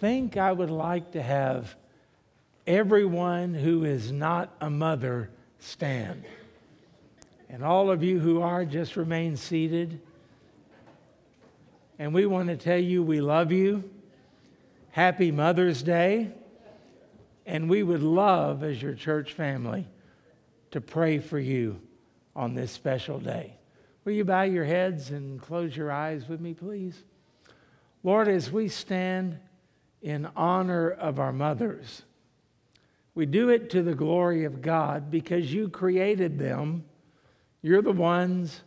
think I would like to have everyone who is not a mother stand. And all of you who are, just remain seated. And we want to tell you we love you. Happy Mother's Day. And we would love, as your church family, to pray for you on this special day. Will you bow your heads and close your eyes with me, please? Lord, as we stand in honor of our mothers, we do it to the glory of God because you created them. You're the ones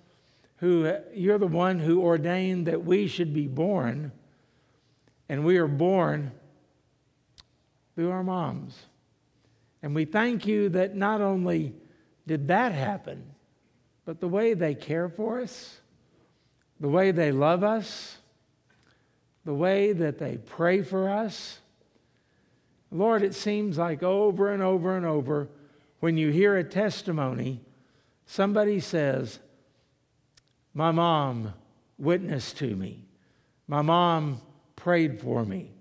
who you're the one who ordained that we should be born and we are born through our moms. And we thank you that not only did that happen, but the way they care for us, the way they love us, the way that they pray for us. Lord, it seems like over and over and over, when you hear a testimony, somebody says, My mom witnessed to me. My mom prayed for me.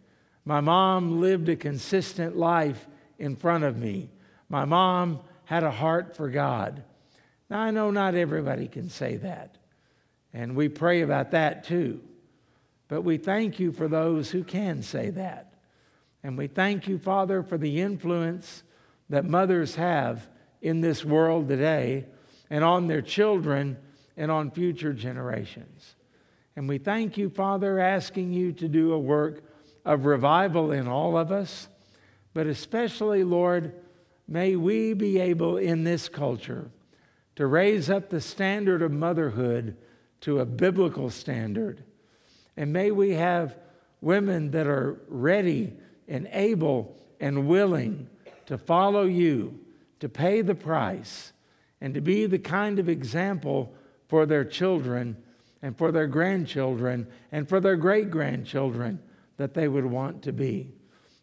My mom lived a consistent life in front of me. My mom had a heart for God. Now, I know not everybody can say that, and we pray about that too. But we thank you for those who can say that. And we thank you, Father, for the influence that mothers have in this world today and on their children and on future generations. And we thank you, Father, asking you to do a work of revival in all of us, but especially, Lord, may we be able in this culture to raise up the standard of motherhood to a biblical standard. And may we have women that are ready and able and willing to follow you, to pay the price, and to be the kind of example for their children and for their grandchildren and for their great grandchildren that they would want to be.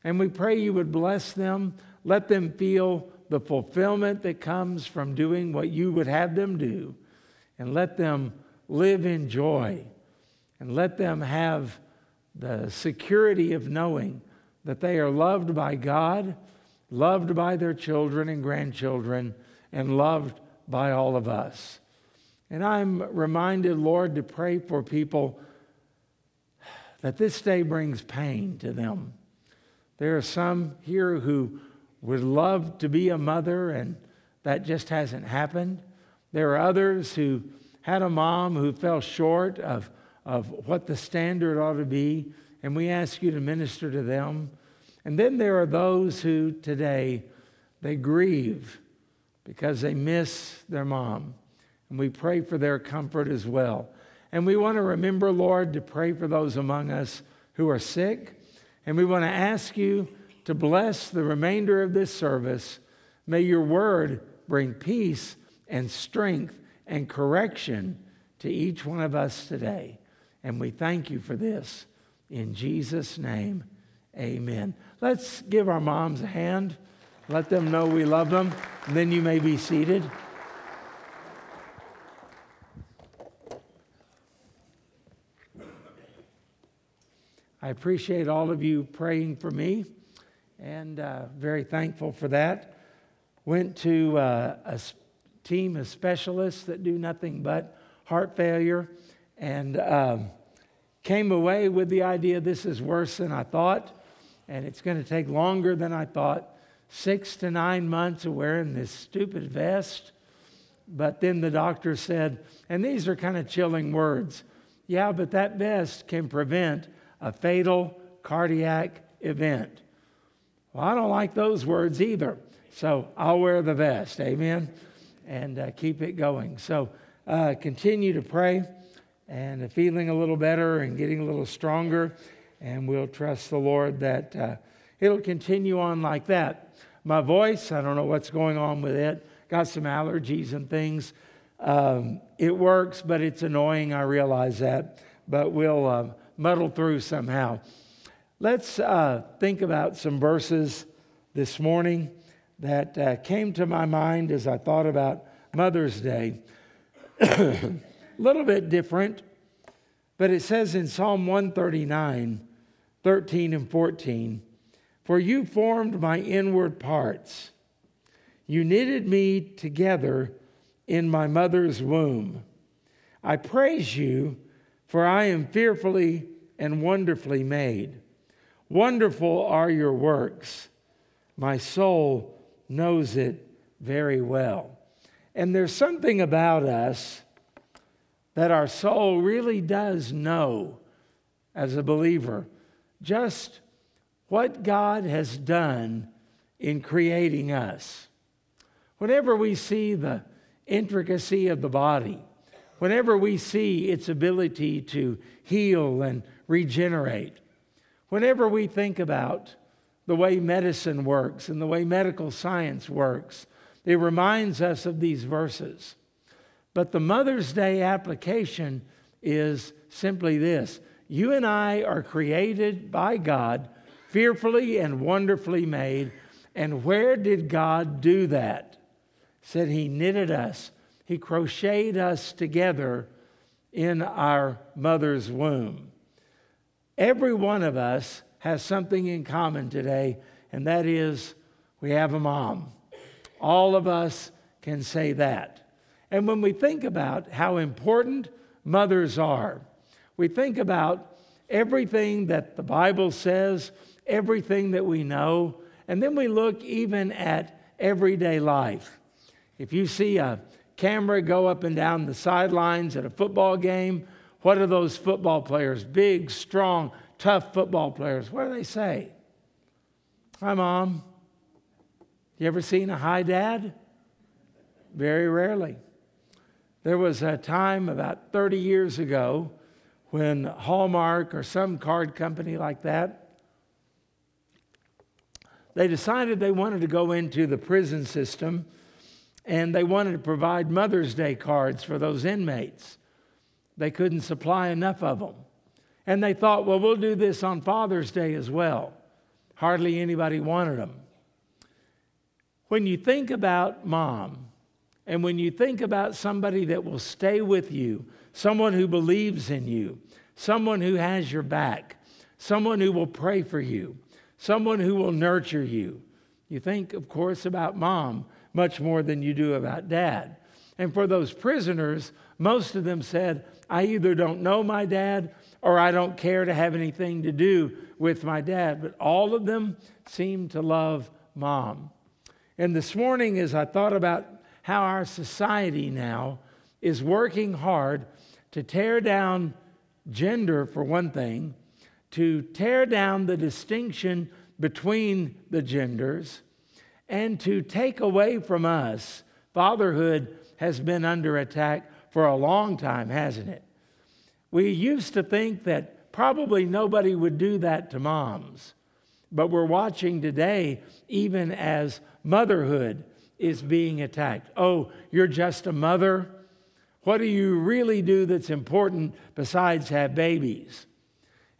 And we pray you would bless them, let them feel the fulfillment that comes from doing what you would have them do, and let them live in joy, and let them have the security of knowing that they are loved by God, loved by their children and grandchildren, and loved by all of us. And I'm reminded, Lord, to pray for people that this day brings pain to them. There are some here who would love to be a mother, and that just hasn't happened. There are others who had a mom who fell short of, of what the standard ought to be, and we ask you to minister to them. And then there are those who today they grieve because they miss their mom. And we pray for their comfort as well. And we want to remember, Lord, to pray for those among us who are sick. And we want to ask you to bless the remainder of this service. May your word bring peace and strength and correction to each one of us today. And we thank you for this. In Jesus' name, amen. Let's give our moms a hand. Let them know we love them. And then you may be seated. I appreciate all of you praying for me and uh, very thankful for that. Went to uh, a team of specialists that do nothing but heart failure and um, came away with the idea this is worse than I thought and it's going to take longer than I thought. Six to nine months of wearing this stupid vest. But then the doctor said, and these are kind of chilling words yeah, but that vest can prevent a fatal cardiac event. Well, I don't like those words either. So I'll wear the vest. Amen. And uh, keep it going. So uh, continue to pray and feeling a little better and getting a little stronger. And we'll trust the Lord that uh, it'll continue on like that. My voice, I don't know what's going on with it. Got some allergies and things. Um, it works, but it's annoying. I realize that. But we'll uh, muddle through somehow. Let's uh, think about some verses this morning that uh, came to my mind as I thought about Mother's Day. Little bit different, but it says in Psalm 139, 13 and 14. For you formed my inward parts. You knitted me together in my mother's womb. I praise you, for I am fearfully and wonderfully made. Wonderful are your works. My soul knows it very well. And there's something about us that our soul really does know as a believer just what God has done in creating us. Whenever we see the intricacy of the body, whenever we see its ability to heal and regenerate, whenever we think about the way medicine works and the way medical science works, it reminds us of these verses. But the Mother's Day application is simply this You and I are created by God fearfully and wonderfully made. And where did God do that? Said He knitted us, He crocheted us together in our mother's womb. Every one of us has something in common today, and that is we have a mom. All of us can say that. And when we think about how important mothers are, we think about everything that the Bible says everything that we know, and then we look even at everyday life. If you see a camera go up and down the sidelines at a football game, what are those football players? Big, strong, tough football players. What do they say? Hi, Mom. You ever seen a hi, Dad? Very rarely. There was a time about 30 years ago when Hallmark or some card company like that they decided they wanted to go into the prison system and they wanted to provide Mother's Day cards for those inmates. They couldn't supply enough of them. And they thought, well, we'll do this on Father's Day as well. Hardly anybody wanted them. When you think about mom, and when you think about somebody that will stay with you, someone who believes in you, someone who has your back, someone who will pray for you, someone who will nurture you. You think, of course, about mom much more than you do about dad. And for those prisoners, most of them said, I either don't know my dad or I don't care to have anything to do with my dad. But all of them seemed to love mom. And this morning, as I thought about how our society now is working hard to tear down gender, for one thing, to tear down the distinction between the genders and to take away from us. Fatherhood has been under attack for a long time, hasn't it? We used to think that probably nobody would do that to moms, but we're watching today, even as motherhood is being attacked. Oh, you're just a mother? What do you really do that's important besides have babies?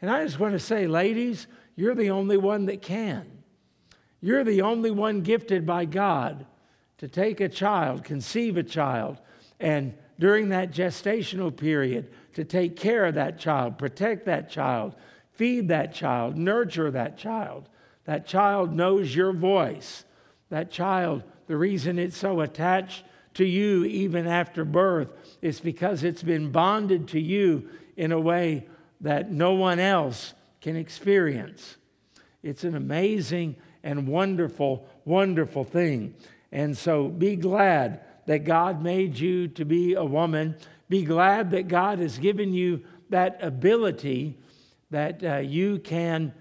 And I just want to say, ladies, you're the only one that can. You're the only one gifted by God to take a child, conceive a child, and during that gestational period, to take care of that child, protect that child, feed that child, nurture that child. That child knows your voice. That child, the reason it's so attached to you even after birth is because it's been bonded to you in a way that no one else can experience. It's an amazing and wonderful, wonderful thing. And so be glad that God made you to be a woman. Be glad that God has given you that ability that uh, you can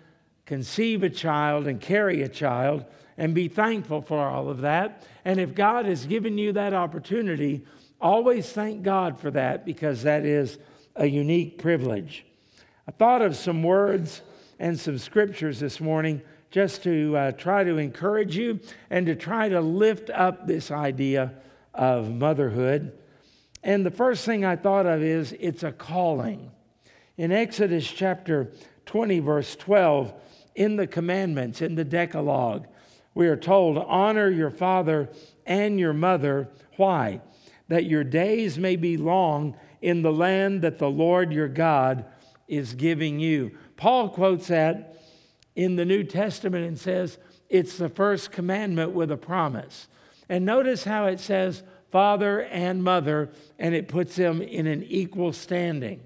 conceive a child and carry a child and be thankful for all of that. And if God has given you that opportunity, always thank God for that because that is a unique privilege. I thought of some words and some scriptures this morning just to uh, try to encourage you and to try to lift up this idea of motherhood. And the first thing I thought of is it's a calling. In Exodus chapter 20, verse 12, in the commandments, in the Decalogue, we are told, Honor your father and your mother. Why? That your days may be long in the land that the Lord your God is giving you. Paul quotes that in the New Testament and says it's the first commandment with a promise. And notice how it says father and mother, and it puts them in an equal standing.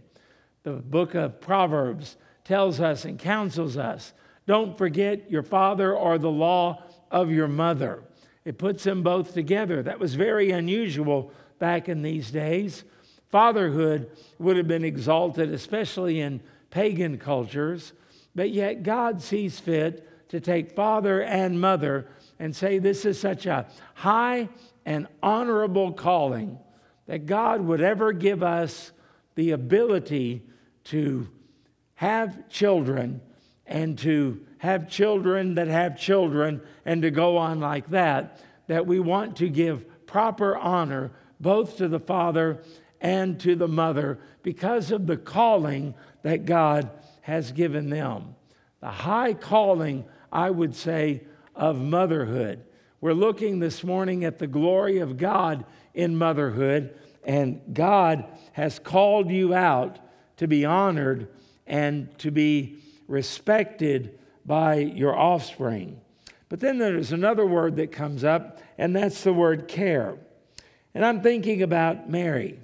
The book of Proverbs tells us and counsels us don't forget your father or the law of your mother. It puts them both together. That was very unusual back in these days. Fatherhood would have been exalted, especially in pagan cultures, but yet God sees fit to take father and mother and say this is such a high and honorable calling that God would ever give us the ability to have children and to have children that have children and to go on like that, that we want to give proper honor both to the father and to the mother because of the calling that God has given them. The high calling, I would say, of motherhood. We're looking this morning at the glory of God in motherhood, and God has called you out to be honored and to be respected by your offspring. But then there's another word that comes up, and that's the word care. And I'm thinking about Mary,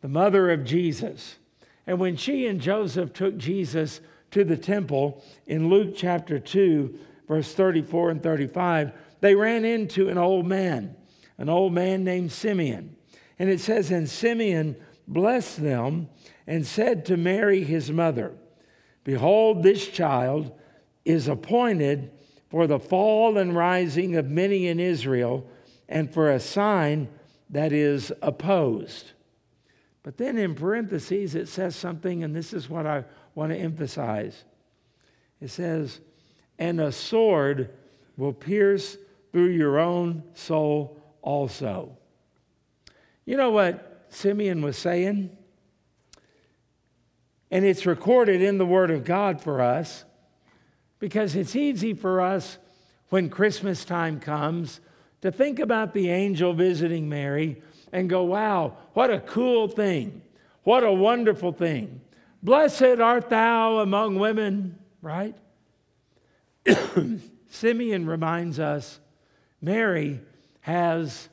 the mother of Jesus. And when she and Joseph took Jesus to the temple in Luke chapter 2, verse 34 and 35, they ran into an old man, an old man named Simeon. And it says, And Simeon blessed them and said to Mary, his mother, Behold, this child is appointed for the fall and rising of many in Israel, and for a sign that is opposed. But then in parentheses, it says something, and this is what I want to emphasize. It says, And a sword will pierce through your own soul also. You know what Simeon was saying? And it's recorded in the Word of God for us because it's easy for us when Christmas time comes to think about the angel visiting Mary and go, wow, what a cool thing. What a wonderful thing. Blessed art thou among women, right? Simeon reminds us Mary has,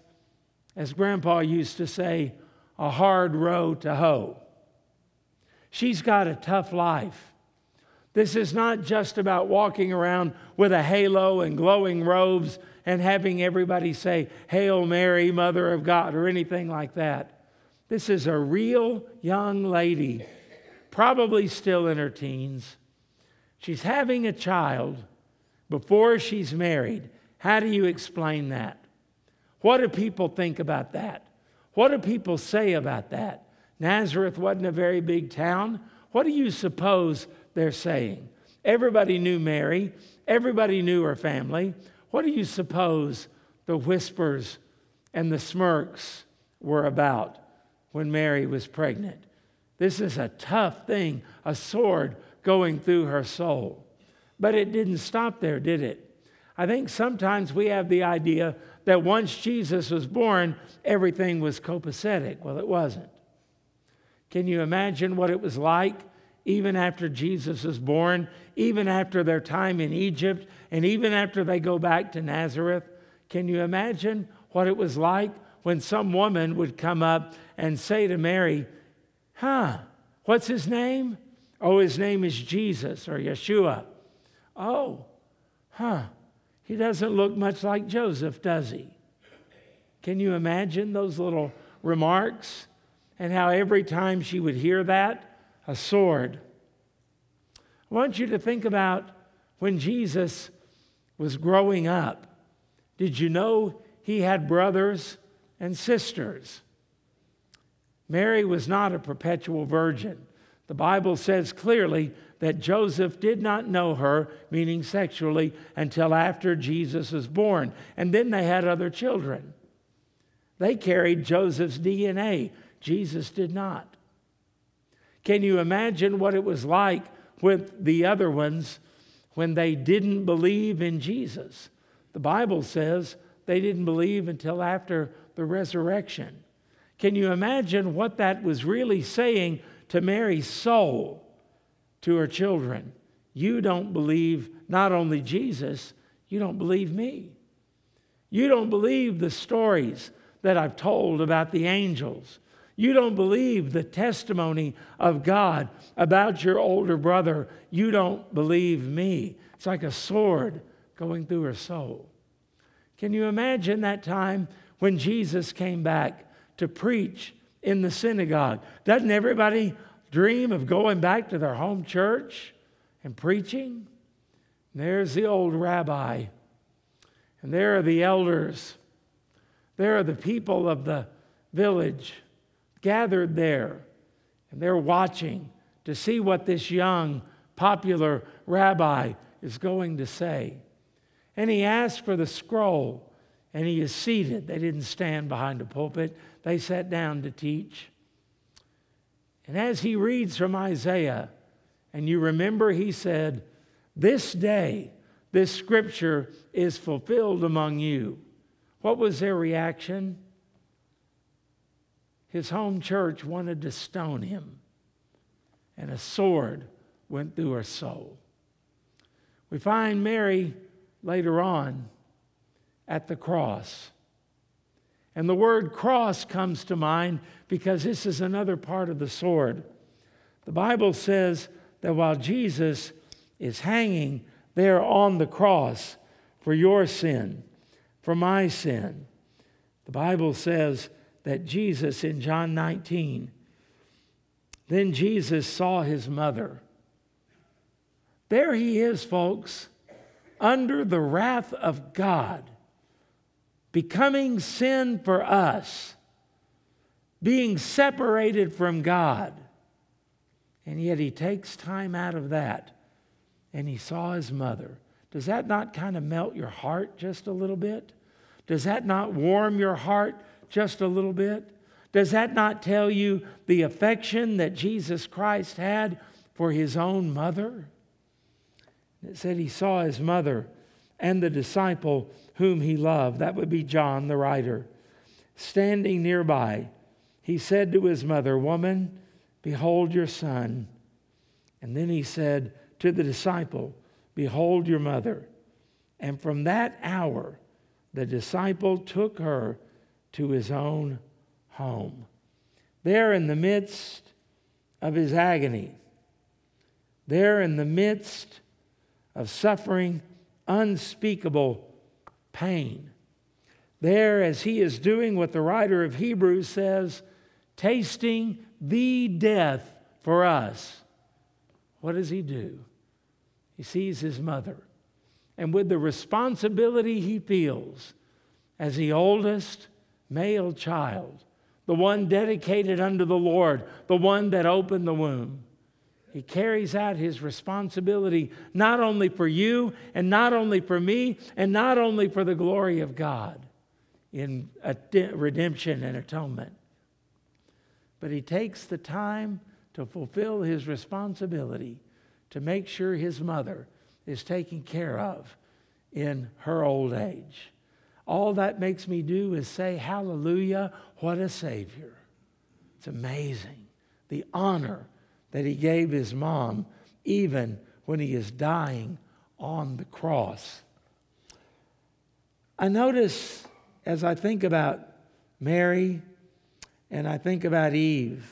as Grandpa used to say, a hard row to hoe. She's got a tough life. This is not just about walking around with a halo and glowing robes and having everybody say, Hail Mary, Mother of God, or anything like that. This is a real young lady, probably still in her teens. She's having a child before she's married. How do you explain that? What do people think about that? What do people say about that? Nazareth wasn't a very big town. What do you suppose they're saying? Everybody knew Mary, everybody knew her family. What do you suppose the whispers and the smirks were about when Mary was pregnant? This is a tough thing, a sword going through her soul. But it didn't stop there, did it? I think sometimes we have the idea that once Jesus was born, everything was copacetic. Well, it wasn't. Can you imagine what it was like even after Jesus was born, even after their time in Egypt, and even after they go back to Nazareth? Can you imagine what it was like when some woman would come up and say to Mary, Huh, what's his name? Oh, his name is Jesus or Yeshua. Oh, huh, he doesn't look much like Joseph, does he? Can you imagine those little remarks? And how every time she would hear that, a sword. I want you to think about when Jesus was growing up. Did you know he had brothers and sisters? Mary was not a perpetual virgin. The Bible says clearly that Joseph did not know her, meaning sexually, until after Jesus was born. And then they had other children. They carried Joseph's DNA. Jesus did not. Can you imagine what it was like with the other ones when they didn't believe in Jesus? The Bible says they didn't believe until after the resurrection. Can you imagine what that was really saying to Mary's soul, to her children? you don't believe not only Jesus, you don't believe me. You don't believe the stories that I've told about the angels. You don't believe the testimony of God about your older brother. You don't believe me. It's like a sword going through her soul. Can you imagine that time when Jesus came back to preach in the synagogue? Doesn't everybody dream of going back to their home church and preaching? And there's the old rabbi, and there are the elders, there are the people of the village gathered there, and they're watching to see what this young, popular rabbi is going to say. And he asked for the scroll, and he is seated. They didn't stand behind a pulpit, they sat down to teach. And as he reads from Isaiah, and you remember he said, This day, this scripture is fulfilled among you. What was their reaction? His home church wanted to stone him, and a sword went through her soul. We find Mary later on at the cross. And the word cross comes to mind because this is another part of the sword. The Bible says that while Jesus is hanging there on the cross for your sin, for my sin, the Bible says that Jesus in John 19, then Jesus saw his mother. There he is, folks, under the wrath of God, becoming sin for us, being separated from God. And yet he takes time out of that and he saw his mother. Does that not kind of melt your heart just a little bit? Does that not warm your heart just a little bit? Does that not tell you the affection that Jesus Christ had for his own mother? It said he saw his mother and the disciple whom he loved. That would be John, the writer. Standing nearby, he said to his mother, Woman, behold your son. And then he said to the disciple, Behold your mother. And from that hour, the disciple took her to his own home. There, in the midst of his agony, there, in the midst of suffering unspeakable pain. There, as he is doing what the writer of Hebrews says, tasting the death for us. What does he do? He sees his mother. And with the responsibility he feels as the oldest male child, the one dedicated unto the Lord, the one that opened the womb, he carries out his responsibility not only for you and not only for me and not only for the glory of God in redemption and atonement, but he takes the time to fulfill his responsibility to make sure his mother is taken care of in her old age. All that makes me do is say, Hallelujah, what a Savior. It's amazing. The honor that he gave his mom even when he is dying on the cross. I notice as I think about Mary and I think about Eve,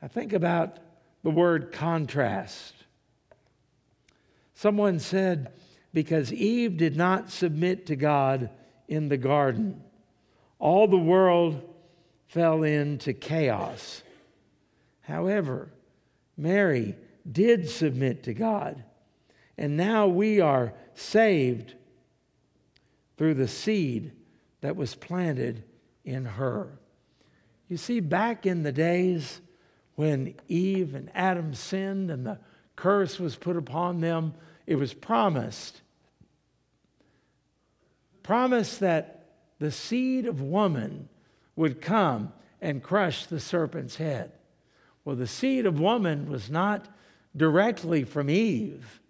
I think about the word contrast. Someone said, because Eve did not submit to God in the garden, all the world fell into chaos. However, Mary did submit to God, and now we are saved through the seed that was planted in her. You see, back in the days when Eve and Adam sinned and the curse was put upon them, it was promised. Promised that the seed of woman would come and crush the serpent's head. Well, the seed of woman was not directly from Eve.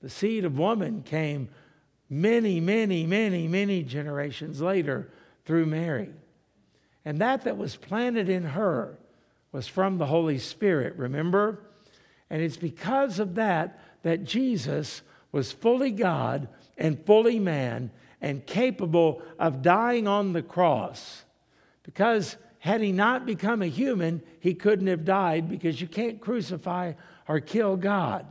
The seed of woman came many, many, many, many generations later through Mary. And that that was planted in her was from the Holy Spirit, remember? And it's because of that that Jesus was fully God and fully man and capable of dying on the cross. Because had he not become a human, he couldn't have died because you can't crucify or kill God.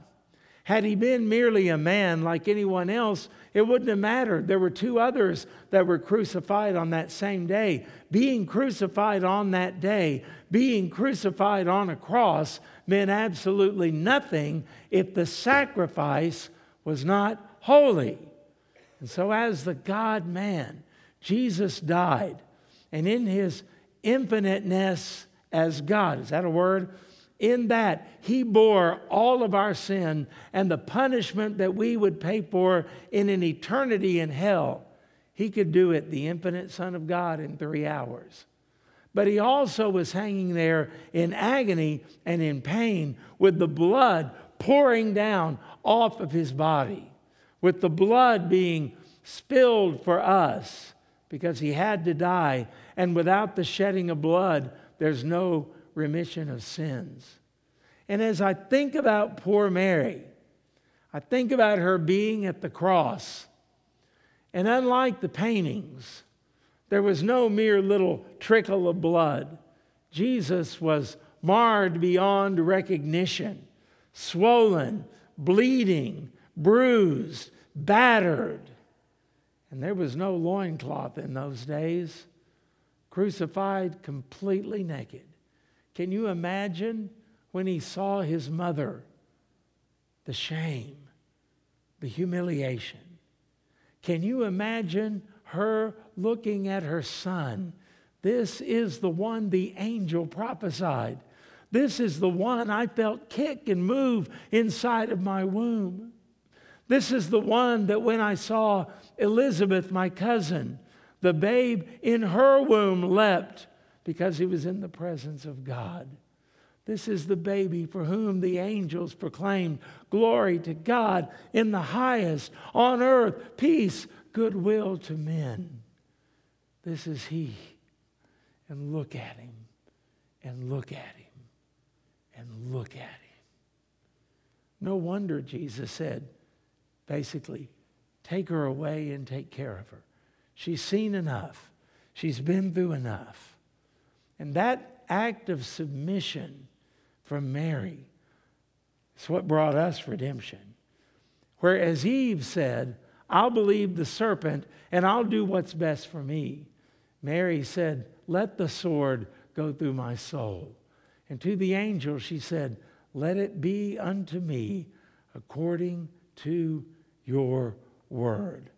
Had he been merely a man like anyone else, it wouldn't have mattered. There were two others that were crucified on that same day. Being crucified on that day, being crucified on a cross, meant absolutely nothing if the sacrifice was not holy. And so, as the God man, Jesus died. And in his infiniteness as God, is that a word? In that, he bore all of our sin and the punishment that we would pay for in an eternity in hell. He could do it, the infinite Son of God, in three hours. But he also was hanging there in agony and in pain with the blood pouring down off of his body, with the blood being spilled for us because he had to die. And without the shedding of blood, there's no remission of sins. And as I think about poor Mary, I think about her being at the cross. And unlike the paintings, there was no mere little trickle of blood. Jesus was marred beyond recognition, swollen, bleeding, bruised, battered. And there was no loincloth in those days, crucified completely naked. Can you imagine when he saw his mother? The shame, the humiliation. Can you imagine her looking at her son? This is the one the angel prophesied. This is the one I felt kick and move inside of my womb. This is the one that when I saw Elizabeth, my cousin, the babe in her womb leapt because he was in the presence of God. This is the baby for whom the angels proclaimed glory to God in the highest, on earth, peace, goodwill to men. This is he. And look at him, and look at him, and look at him. No wonder Jesus said, basically, take her away and take care of her. She's seen enough, she's been through enough. And that act of submission from Mary is what brought us redemption. Whereas Eve said, I'll believe the serpent and I'll do what's best for me. Mary said, Let the sword go through my soul. And to the angel, she said, Let it be unto me according to your word.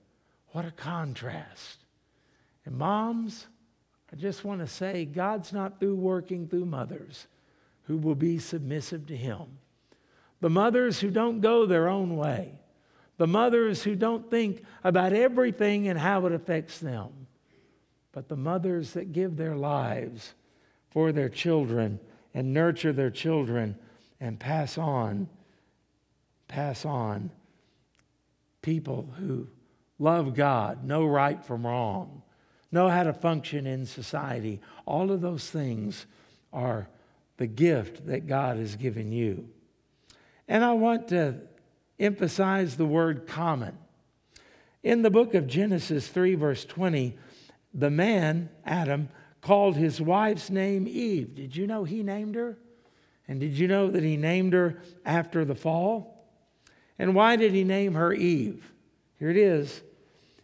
What a contrast. And moms, I just want to say God's not through working through mothers who will be submissive to Him. The mothers who don't go their own way. The mothers who don't think about everything and how it affects them. But the mothers that give their lives for their children and nurture their children and pass on, pass on people who love God, know right from wrong, know how to function in society. All of those things are the gift that God has given you. And I want to emphasize the word common. In the book of Genesis 3, verse 20, the man, Adam, called his wife's name Eve. Did you know he named her? And did you know that he named her after the fall? And why did he name her Eve? Here it is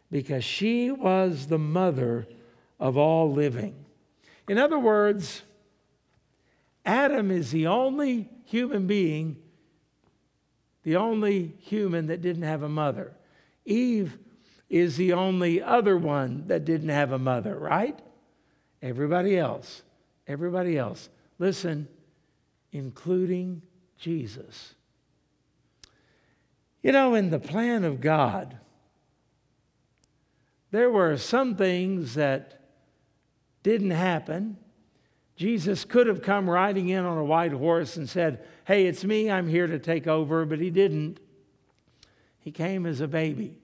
because she was the mother of all living. In other words, Adam is the only human being, the only human that didn't have a mother. Eve is the only other one that didn't have a mother, right? Everybody else, everybody else. Listen, including Jesus. You know, in the plan of God, there were some things that didn't happen. Jesus could have come riding in on a white horse and said, Hey, it's me, I'm here to take over, but he didn't. He came as a baby.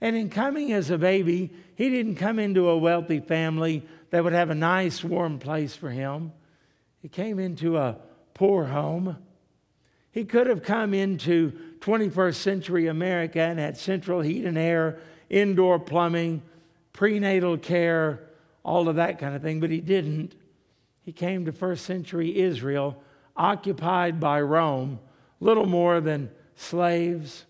And in coming as a baby, he didn't come into a wealthy family that would have a nice, warm place for him. He came into a poor home. He could have come into 21st century America and had central heat and air, indoor plumbing, prenatal care, all of that kind of thing, but he didn't. He came to first century Israel, occupied by Rome, little more than slaves,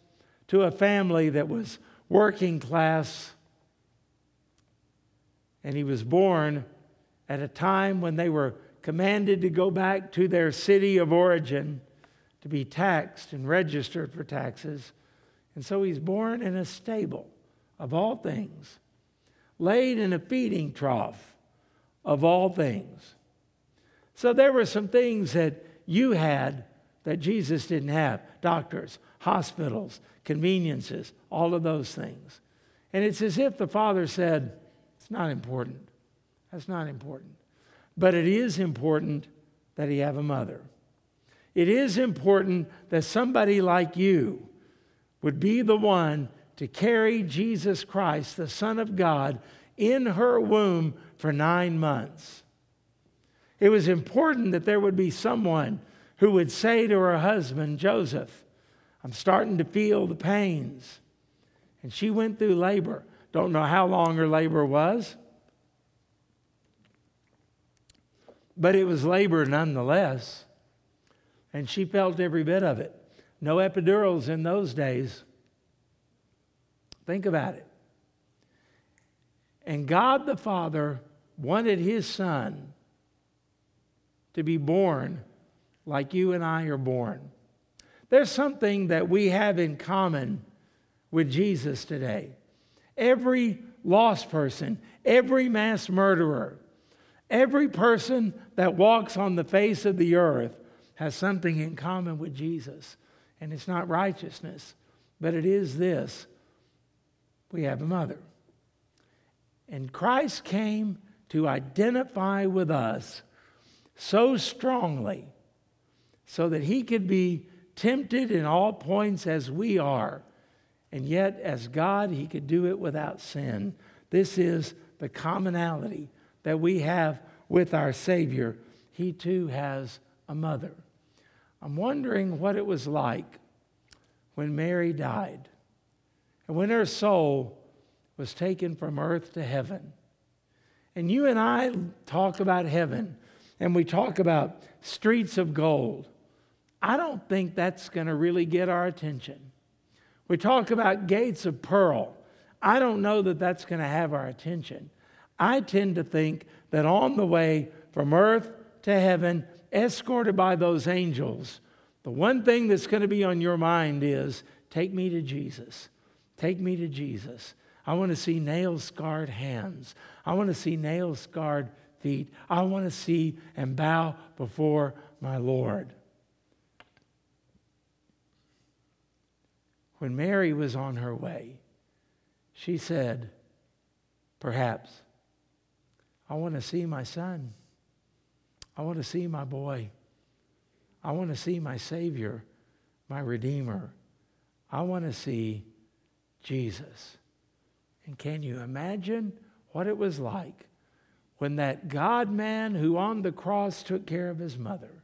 to a family that was working class. And he was born at a time when they were commanded to go back to their city of origin to be taxed and registered for taxes. And so he's born in a stable, of all things, laid in a feeding trough, of all things. So there were some things that you had that Jesus didn't have doctors, hospitals, conveniences, all of those things. And it's as if the Father said, It's not important. That's not important. But it is important that he have a mother. It is important that somebody like you would be the one to carry Jesus Christ, the Son of God, in her womb for nine months. It was important that there would be someone who would say to her husband, Joseph, I'm starting to feel the pains. And she went through labor. Don't know how long her labor was. but it was labor nonetheless. And she felt every bit of it. No epidurals in those days. Think about it. And God the Father wanted his son to be born like you and I are born. There's something that we have in common with Jesus today. Every lost person, every mass murderer, Every person that walks on the face of the earth has something in common with Jesus. And it's not righteousness, but it is this we have a mother. And Christ came to identify with us so strongly so that he could be tempted in all points as we are. And yet, as God, he could do it without sin. This is the commonality that we have with our Savior, He too has a mother. I'm wondering what it was like when Mary died and when her soul was taken from earth to heaven. And you and I talk about heaven and we talk about streets of gold. I don't think that's going to really get our attention. We talk about gates of pearl. I don't know that that's going to have our attention. I tend to think that on the way from earth to heaven, escorted by those angels, the one thing that's going to be on your mind is take me to Jesus. Take me to Jesus. I want to see nail scarred hands. I want to see nail scarred feet. I want to see and bow before my Lord. When Mary was on her way, she said, Perhaps I want to see my son. I want to see my boy. I want to see my Savior, my Redeemer. I want to see Jesus. And can you imagine what it was like when that God man who on the cross took care of his mother,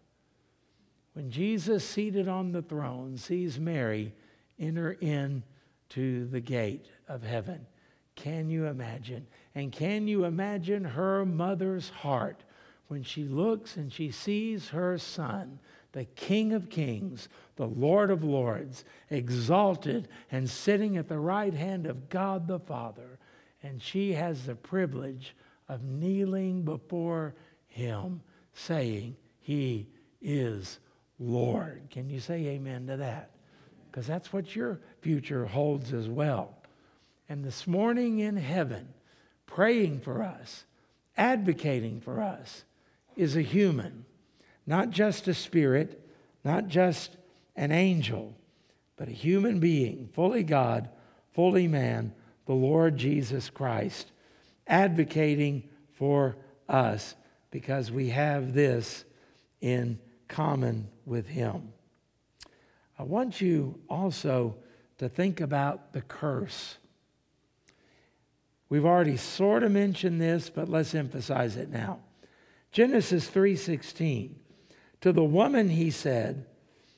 when Jesus seated on the throne sees Mary enter in to the gate of heaven? Can you imagine? And can you imagine her mother's heart when she looks and she sees her son, the King of Kings, the Lord of Lords, exalted and sitting at the right hand of God the Father, and she has the privilege of kneeling before him, saying, He is Lord. Can you say amen to that? Because that's what your future holds as well. And this morning in heaven, praying for us, advocating for us, is a human, not just a spirit, not just an angel, but a human being, fully God, fully man, the Lord Jesus Christ, advocating for us because we have this in common with Him. I want you also to think about the curse We've already sort of mentioned this, but let's emphasize it now. Genesis 3:16. To the woman he said,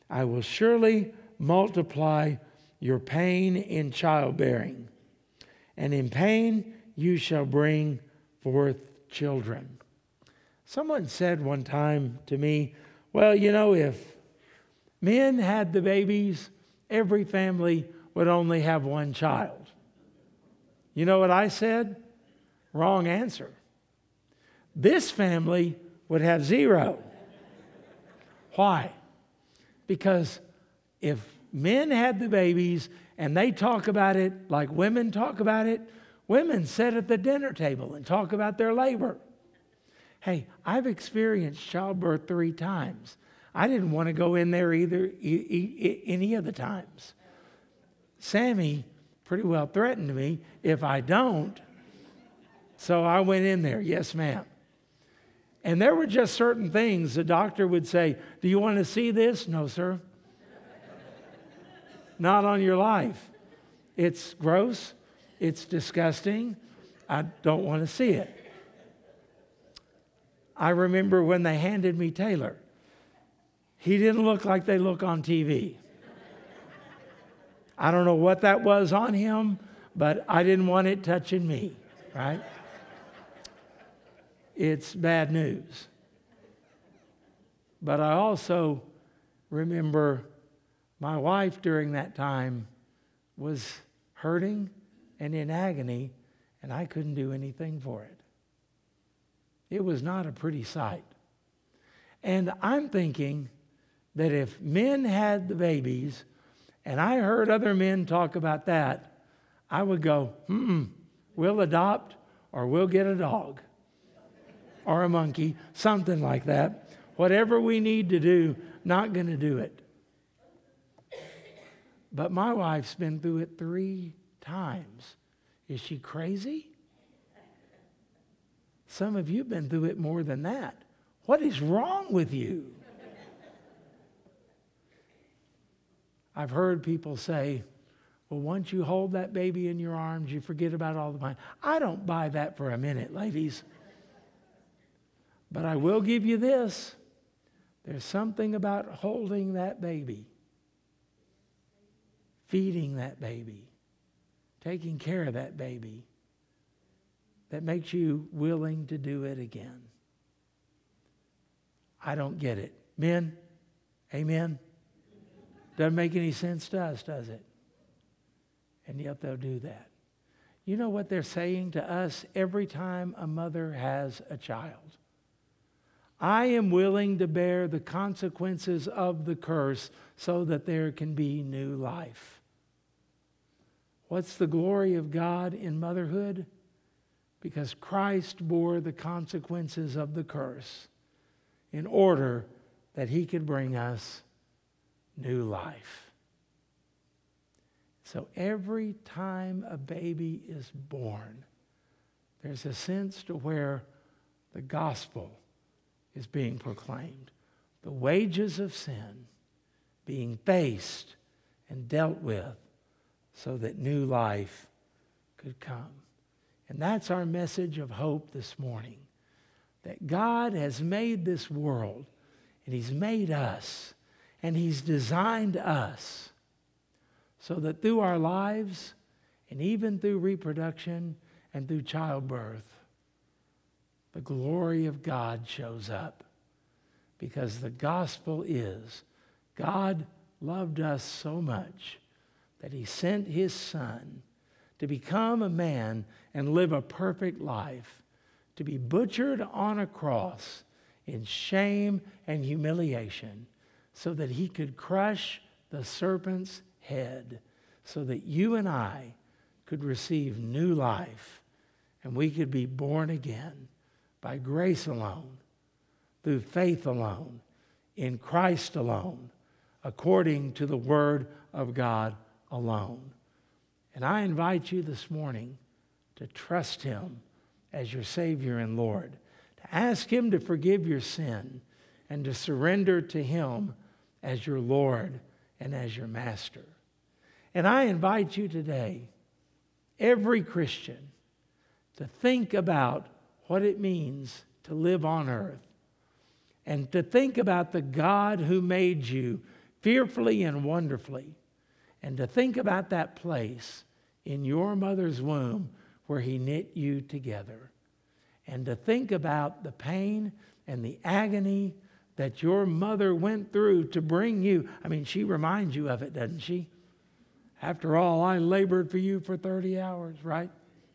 I will surely multiply your pain in childbearing, and in pain you shall bring forth children. Someone said one time to me, Well, you know, if men had the babies, every family would only have one child. You know what I said? Wrong answer. This family would have zero. Why? Because if men had the babies and they talk about it like women talk about it, women sit at the dinner table and talk about their labor. Hey, I've experienced childbirth three times. I didn't want to go in there either e- e- any of the times. Sammy pretty well threatened me if I don't. So I went in there, yes, ma'am. And there were just certain things the doctor would say, Do you want to see this? No, sir. Not on your life. It's gross. It's disgusting. I don't want to see it. I remember when they handed me Taylor, he didn't look like they look on TV. I don't know what that was on him, but I didn't want it touching me, right? It's bad news. But I also remember my wife during that time was hurting and in agony, and I couldn't do anything for it. It was not a pretty sight. And I'm thinking that if men had the babies, and I heard other men talk about that, I would go, hmm, we'll adopt or we'll get a dog or a monkey, something like that. Whatever we need to do, not going to do it. But my wife's been through it three times. Is she crazy? Some of you have been through it more than that. What is wrong with you? I've heard people say, well, once you hold that baby in your arms, you forget about all the pain. I don't buy that for a minute, ladies. But I will give you this there's something about holding that baby, feeding that baby, taking care of that baby that makes you willing to do it again. I don't get it. Men, amen? Doesn't make any sense to us, does it? And yet they'll do that. You know what they're saying to us every time a mother has a child? I am willing to bear the consequences of the curse so that there can be new life. What's the glory of God in motherhood? because Christ bore the consequences of the curse in order that he could bring us new life. So every time a baby is born, there's a sense to where the gospel is being proclaimed. The wages of sin being faced and dealt with so that new life could come. And that's our message of hope this morning that God has made this world and He's made us and He's designed us so that through our lives and even through reproduction and through childbirth, the glory of God shows up. Because the gospel is God loved us so much that He sent His Son to become a man and live a perfect life, to be butchered on a cross in shame and humiliation, so that he could crush the serpent's head, so that you and I could receive new life and we could be born again by grace alone, through faith alone, in Christ alone, according to the Word of God alone. And I invite you this morning to trust Him as your Savior and Lord, to ask Him to forgive your sin, and to surrender to Him as your Lord and as your Master. And I invite you today, every Christian, to think about what it means to live on earth and to think about the God who made you fearfully and wonderfully. And to think about that place in your mother's womb where he knit you together. And to think about the pain and the agony that your mother went through to bring you. I mean, she reminds you of it, doesn't she? After all, I labored for you for 30 hours, right?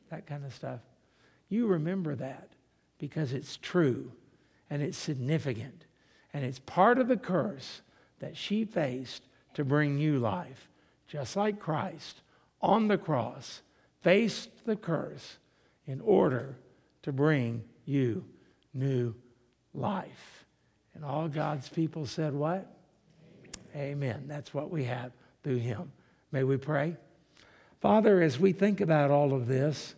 That kind of stuff. You remember that because it's true and it's significant and it's part of the curse that she faced to bring you life, just like Christ on the cross faced the curse in order to bring you new life. And all God's people said, What? Amen. Amen. That's what we have through him. May we pray? Father, as we think about all of this,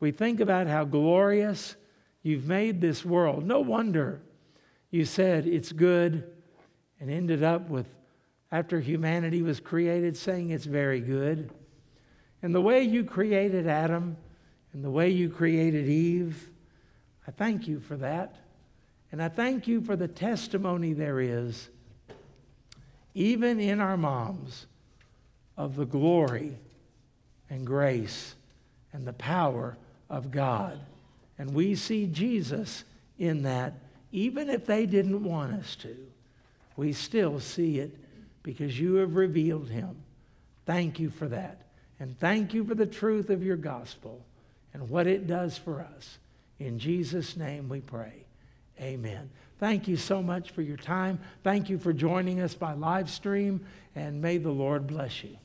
we think about how glorious you've made this world. No wonder you said it's good and ended up with, after humanity was created, saying it's very good. And the way you created Adam and the way you created Eve, I thank you for that. And I thank you for the testimony there is, even in our moms, of the glory and grace and the power of God. And we see Jesus in that, even if they didn't want us to. We still see it because you have revealed him. Thank you for that. And thank you for the truth of your gospel and what it does for us. In Jesus' name we pray. Amen. Thank you so much for your time. Thank you for joining us by live stream, and may the Lord bless you.